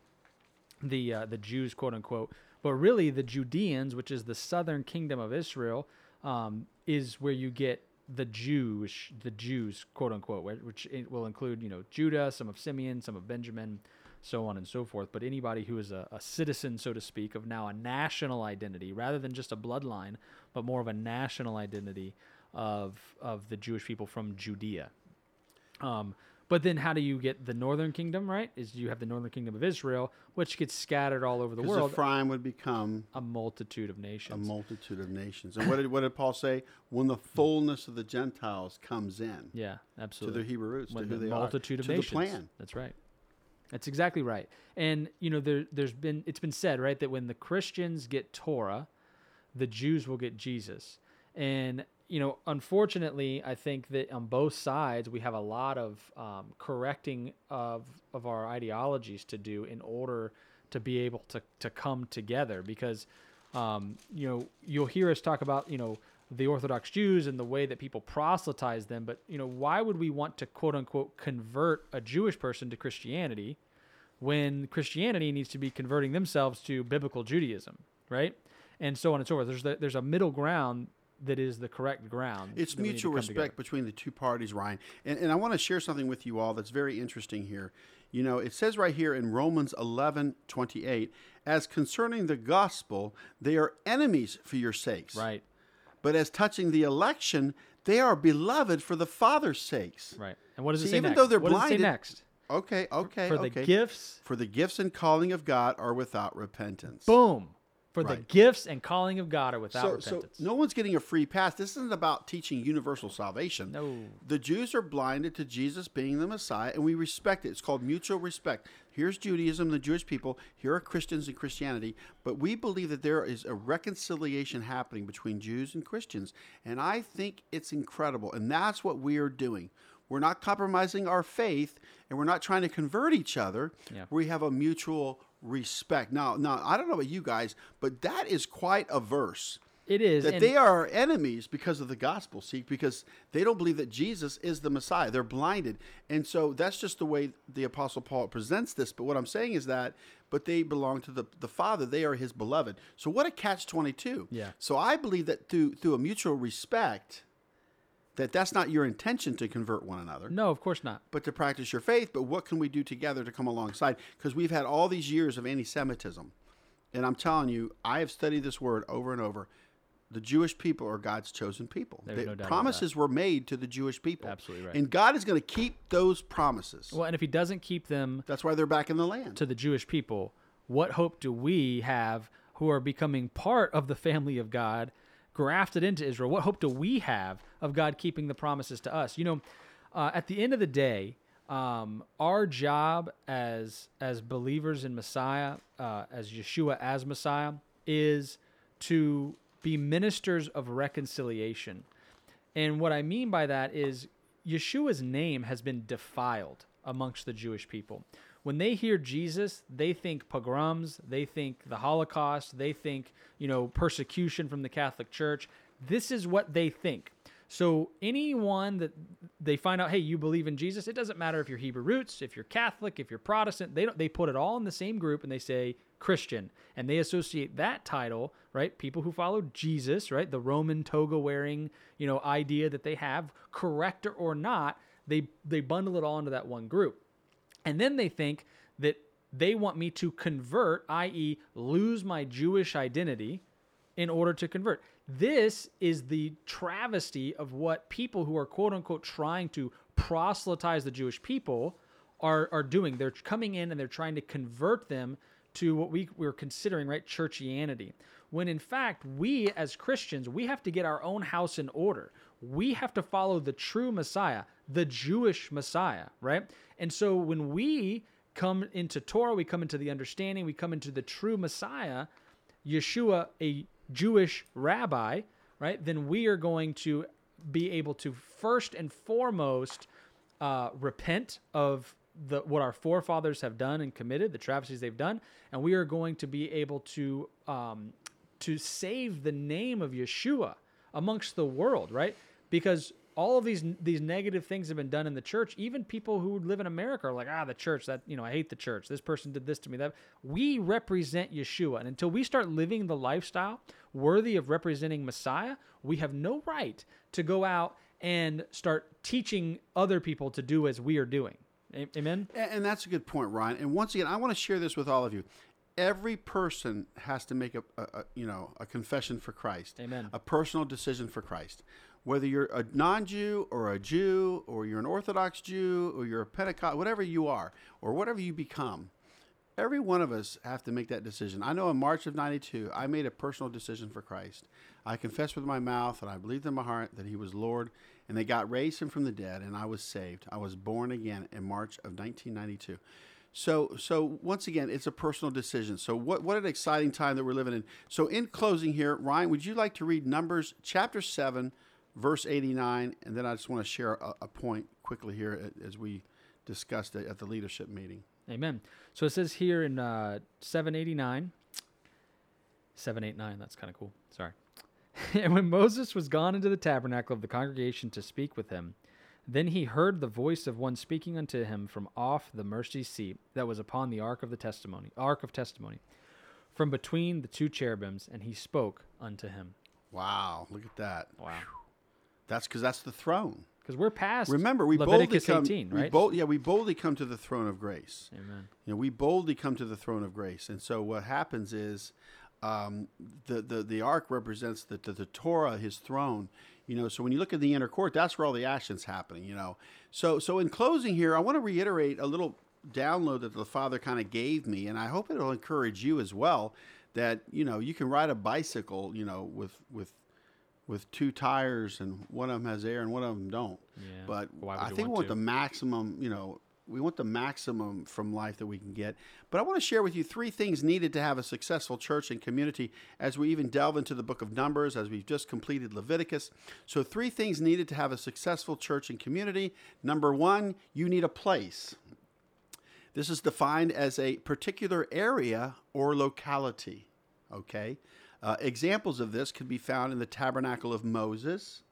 the uh, the Jews, quote unquote. But really, the Judeans, which is the southern kingdom of Israel, um, is where you get the Jewish, the Jews, quote unquote, which will include, you know, Judah, some of Simeon, some of Benjamin, so on and so forth. But anybody who is a, a citizen, so to speak, of now a national identity, rather than just a bloodline, but more of a national identity of of the Jewish people from Judea. Um, but then, how do you get the northern kingdom? Right? Is you have the northern kingdom of Israel, which gets scattered all over the world, Ephraim would become a multitude of nations. a multitude of nations. And what did, what did Paul say? When the fullness of the Gentiles comes in yeah, absolutely. to their Hebrew roots, when to who the they multitude are, of to nations. the plan. That's right. That's exactly right. And you know, there, there's been it's been said right that when the Christians get Torah, the Jews will get Jesus. And you know, unfortunately, I think that on both sides we have a lot of um, correcting of of our ideologies to do in order to be able to to come together because um, you know you'll hear us talk about you know the Orthodox Jews and the way that people proselytize them, but you know why would we want to quote unquote convert a Jewish person to Christianity when Christianity needs to be converting themselves to biblical Judaism, right? And so on and so forth. There's the, there's a middle ground that is the correct ground. It's to mutual respect together. between the two parties, Ryan. And, and I want to share something with you all that's very interesting here. You know, it says right here in Romans 11 28, as concerning the gospel, they are enemies for your sakes. Right, But as touching the election, they are beloved for the Father's sakes. right. And what does it See, say even next? though they're what does it say blinded- next? Okay, okay, For the okay. gifts, For the gifts and calling of God are without repentance. boom. For the gifts and calling of God are without So, so repentance. no one's getting a free pass. This isn't about teaching universal salvation. No. The Jews are blinded to Jesus being the Messiah, and we respect it. It's called mutual respect. Here's Judaism, the Jewish people. Here are Christians and Christianity. But we believe that there is a reconciliation happening between Jews and Christians. And I think it's incredible. And that's what we are doing. We're not compromising our faith, and we're not trying to convert each other. Yeah. We have a mutual respect. Now, now I don't know about you guys, but that is quite a verse it is. that they are our enemies because of the gospel see because they don't believe that jesus is the messiah they're blinded and so that's just the way the apostle paul presents this but what i'm saying is that but they belong to the, the father they are his beloved so what a catch 22 Yeah. so i believe that through through a mutual respect that that's not your intention to convert one another no, of course not. but to practice your faith. But what can we do together to come alongside? Because we've had all these years of anti Semitism. And I'm telling you, I have studied this word over and over. The Jewish people are God's chosen people. There's The no promises were made to the Jewish people. Absolutely right. And God is going to keep those promises. Well, and if he doesn't keep them That's why they're back in the land. to the Jewish people, what hope do we have who are becoming part of the family of God, grafted into Israel? What hope do we have of God keeping the promises to us? You know, uh, at the end of the day, um, our job as as believers in Messiah, uh, as Yeshua as Messiah, is to be ministers of reconciliation. And what I mean by that is Yeshua's name has been defiled amongst the Jewish people. When they hear Jesus, they think pogroms, they think the Holocaust, they think, you know, persecution from the Catholic Church. This is what they think. So anyone that they find out, hey, you believe in Jesus, it doesn't matter if you're Hebrew roots, if you're Catholic, if you're Protestant, they they put it all in the same group and they say Christian. And they associate that title, right? People who follow Jesus, right? The Roman toga wearing, you know, idea that they have, correct or not, they they bundle it all into that one group. And then they think that they want me to convert, i.e., lose my Jewish identity in order to convert. This is the travesty of what people who are quote unquote trying to proselytize the Jewish people are, are doing. They're coming in and they're trying to convert them to what we, we're considering, right, churchianity. When in fact, we as Christians, we have to get our own house in order. We have to follow the true Messiah, the Jewish Messiah, right? And so when we come into Torah, we come into the understanding, we come into the true Messiah, Yeshua, a Jewish rabbi, right? Then we are going to be able to first and foremost uh, repent of the what our forefathers have done and committed, the travesties they've done, and we are going to be able to um, to save the name of Yeshua amongst the world, right? Because all of these these negative things have been done in the church. Even people who live in America are like, ah, the church. That you know, I hate the church. This person did this to me. That we represent Yeshua, and until we start living the lifestyle worthy of representing Messiah, we have no right to go out and start teaching other people to do as we are doing. Amen. And that's a good point, Ryan. And once again, I want to share this with all of you. Every person has to make a, a, a you know a confession for Christ. Amen. A personal decision for Christ whether you're a non-Jew or a Jew or you're an Orthodox Jew or you're a Pentecost, whatever you are or whatever you become, every one of us have to make that decision. I know in March of 92, I made a personal decision for Christ. I confessed with my mouth and I believed in my heart that he was Lord and they got raised him from the dead and I was saved. I was born again in March of 1992. So, so once again, it's a personal decision. So, what what an exciting time that we're living in. So, in closing here, Ryan, would you like to read Numbers chapter seven, verse 89, and then I just want to share a, a point quickly here as we discussed it at the leadership meeting. Amen. So it says here in uh, 789, 789, that's kind of cool. Sorry. and when Moses was gone into the tabernacle of the congregation to speak with him, then he heard the voice of one speaking unto him from off the mercy seat that was upon the ark of the testimony, ark of testimony, from between the two cherubims, and he spoke unto him. Wow, look at that. Wow. That's because that's the throne. Because we're past Remember, we Leviticus boldly come. 18, we right? bold, yeah, we boldly come to the throne of grace. Amen. You know, we boldly come to the throne of grace, and so what happens is, um, the, the the ark represents the, the the Torah, His throne. You know, so when you look at the inner court, that's where all the action's happening. You know, so so in closing here, I want to reiterate a little download that the Father kind of gave me, and I hope it'll encourage you as well. That you know, you can ride a bicycle, you know, with with with two tires and one of them has air and one of them don't. Yeah. But I think we want want to? the maximum, you know, we want the maximum from life that we can get. But I want to share with you three things needed to have a successful church and community as we even delve into the book of Numbers, as we've just completed Leviticus. So, three things needed to have a successful church and community. Number one, you need a place. This is defined as a particular area or locality. Okay? Uh, examples of this could be found in the tabernacle of Moses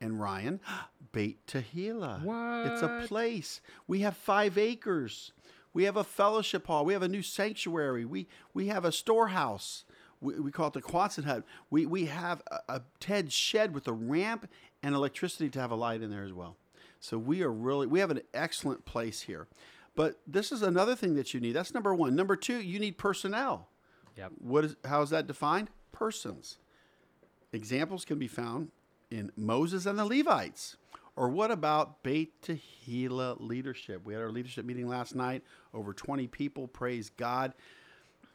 and Ryan. Beit Tehillah. It's a place. We have five acres. We have a fellowship hall. We have a new sanctuary. We, we have a storehouse. We, we call it the Quonset hut. We, we have a, a Ted shed with a ramp and electricity to have a light in there as well. So we are really, we have an excellent place here. But this is another thing that you need. That's number one. Number two, you need personnel. Yep. What is how is that defined? Persons. Examples can be found in Moses and the Levites. Or what about Beit Tehillah leadership? We had our leadership meeting last night, over 20 people, praise God.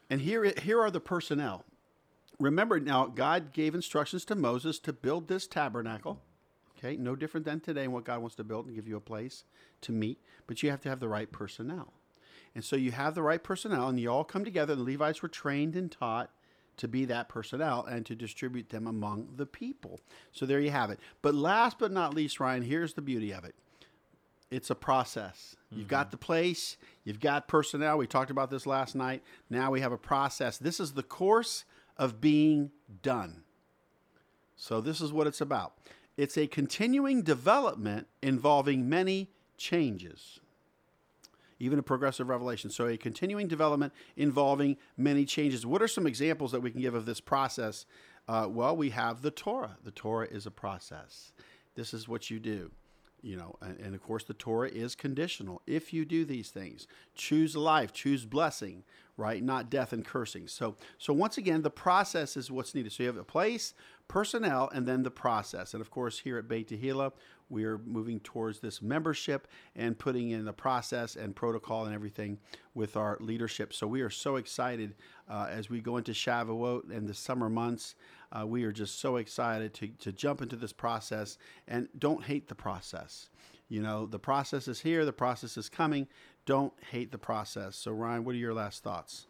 And here, here are the personnel. Remember now, God gave instructions to Moses to build this tabernacle. Okay, no different than today and what God wants to build and give you a place to meet, but you have to have the right personnel. And so you have the right personnel, and you all come together. The Levites were trained and taught to be that personnel and to distribute them among the people. So there you have it. But last but not least, Ryan, here's the beauty of it it's a process. You've got mm-hmm. the place, you've got personnel. We talked about this last night. Now we have a process. This is the course of being done. So, this is what it's about it's a continuing development involving many changes, even a progressive revelation. So, a continuing development involving many changes. What are some examples that we can give of this process? Uh, well, we have the Torah. The Torah is a process. This is what you do you know and, and, of course the torah is conditional if you do these things choose life choose blessing right not death and cursing so so once again the process is what's needed so you have a place personnel and then the process and of course here at beit tehillah we are moving towards this membership and putting in the process and protocol and everything with our leadership so we are so excited uh, as we go into shavuot and the summer months uh, we are just so excited to, to jump into this process and don't hate the process. You know, the process is here, the process is coming. Don't hate the process. So, Ryan, what are your last thoughts?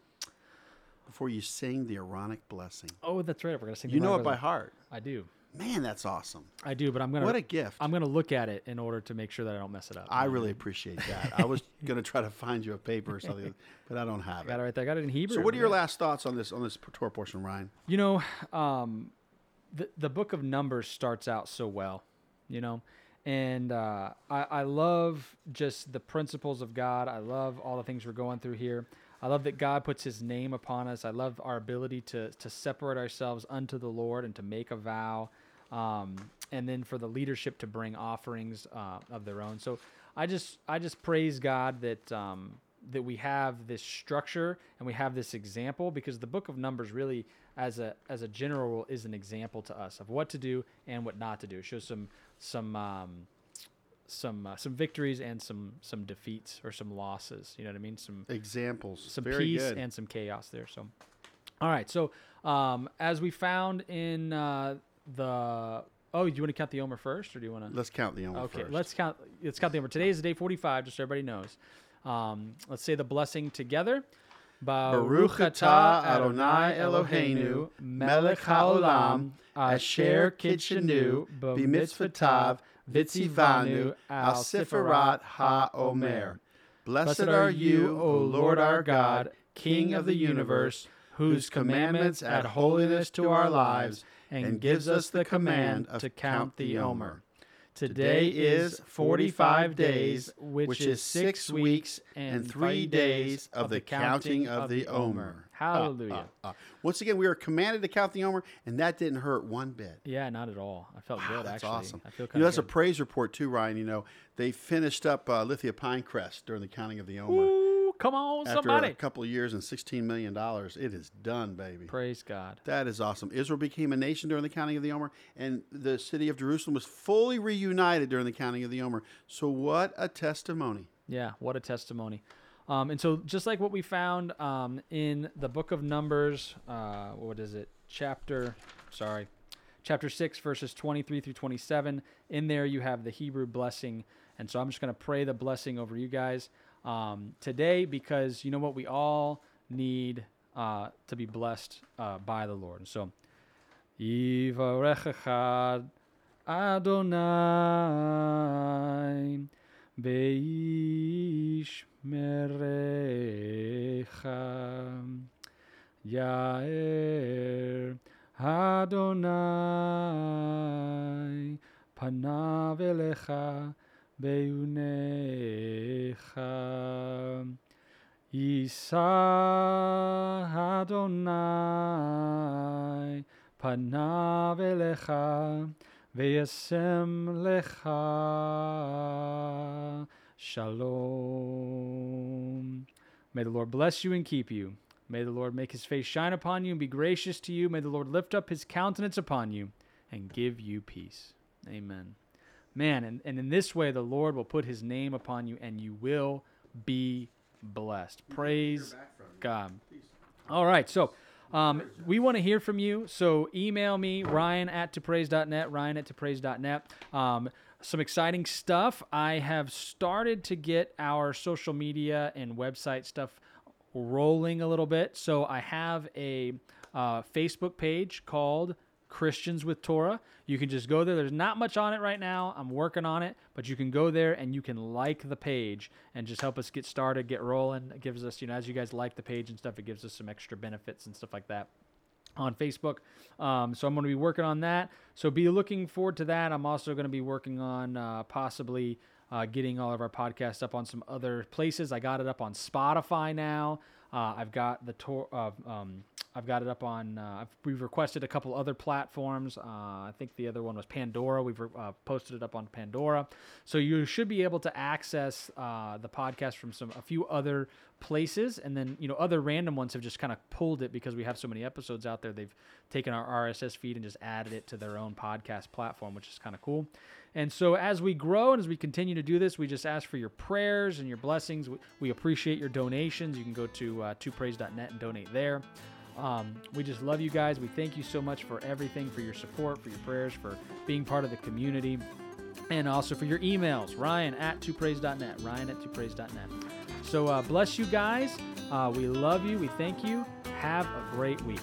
Before you sing the Aaronic blessing. Oh, that's right. We're going to sing You know it by heart. I do. Man, that's awesome. I do, but I'm gonna. What a gift! I'm gonna look at it in order to make sure that I don't mess it up. I really appreciate that. I was gonna try to find you a paper or something, but I don't have I got it. it right there. I got it in Hebrew. So, what are your last thoughts on this on this Torah portion, Ryan? You know, um, the the book of Numbers starts out so well, you know, and uh, I I love just the principles of God. I love all the things we're going through here. I love that God puts His name upon us. I love our ability to to separate ourselves unto the Lord and to make a vow um, and then for the leadership to bring offerings uh, of their own. So I just I just praise God that um, that we have this structure and we have this example because the book of Numbers really as a as a general rule is an example to us of what to do and what not to do. It shows some some um, some uh, some victories and some some defeats or some losses. You know what I mean? Some examples, some Very peace good. and some chaos there. So, all right. So um, as we found in uh, the oh, do you want to count the Omer first, or do you want to? Let's count the Omer Okay, first. let's count. Let's count the Omer. Today is the day forty-five, just so everybody knows. Um, let's say the blessing together. Baruch atah Adonai Eloheinu, melech haolam, asher kidshanu, b'mitzvotav, vitzivanu, al sefirat ha-omer. Blessed are you, O Lord our God, King of the universe, whose commandments add holiness to our lives, and gives us the command to count the Omer. Today is 45 days, which is six weeks and three days of the counting of the Omer. Hallelujah. Uh, once again, we are commanded to count the Omer, and that didn't hurt one bit. Yeah, not at all. I felt Wow, good that's actually. awesome. I feel You kind know, of that's a praise report too, Ryan. You know, they finished up uh, Lithia Pinecrest during the counting of the Omer. Ooh, come on, After somebody. a couple of years and $16 million, it is done, baby. Praise God. That is awesome. Israel became a nation during the counting of the Omer, and the city of Jerusalem was fully reunited during the counting of the Omer. So, what a testimony! Yeah, what a testimony. Um, and so, just like what we found um, in the book of Numbers, uh, what is it? Chapter, sorry, chapter 6, verses 23 through 27. In there, you have the Hebrew blessing. And so, I'm just going to pray the blessing over you guys um, today because you know what? We all need uh, to be blessed uh, by the Lord. So, Yivarech echad Adonai beish merecha Yair Adonai panav elecha beunecha Yisa Adonai panav elecha V'yasem lecha shalom. May the Lord bless you and keep you. May the Lord make his face shine upon you and be gracious to you. May the Lord lift up his countenance upon you and give you peace. Amen. Man, and, and in this way, the Lord will put his name upon you and you will be blessed. Praise God. All right, so um, we want to hear from you. So email me, ryan at topraise.net, ryan at topraise.net. Um, some exciting stuff. I have started to get our social media and website stuff rolling a little bit. So I have a uh, Facebook page called Christians with Torah. You can just go there. There's not much on it right now. I'm working on it, but you can go there and you can like the page and just help us get started, get rolling. It gives us, you know, as you guys like the page and stuff, it gives us some extra benefits and stuff like that on Facebook. Um, so I'm going to be working on that. So be looking forward to that. I'm also going to be working on uh, possibly uh, getting all of our podcasts up on some other places. I got it up on Spotify now. Uh, I've got the tour. Uh, um, I've got it up on. Uh, we've requested a couple other platforms. Uh, I think the other one was Pandora. We've uh, posted it up on Pandora, so you should be able to access uh, the podcast from some a few other places, and then you know other random ones have just kind of pulled it because we have so many episodes out there. They've taken our RSS feed and just added it to their own podcast platform, which is kind of cool. And so as we grow and as we continue to do this, we just ask for your prayers and your blessings. We, we appreciate your donations. You can go to uh, twopraise.net and donate there. Um, we just love you guys. We thank you so much for everything, for your support, for your prayers, for being part of the community, and also for your emails. Ryan at twopraise.net. Ryan at twopraise.net. So uh, bless you guys. Uh, we love you. We thank you. Have a great week.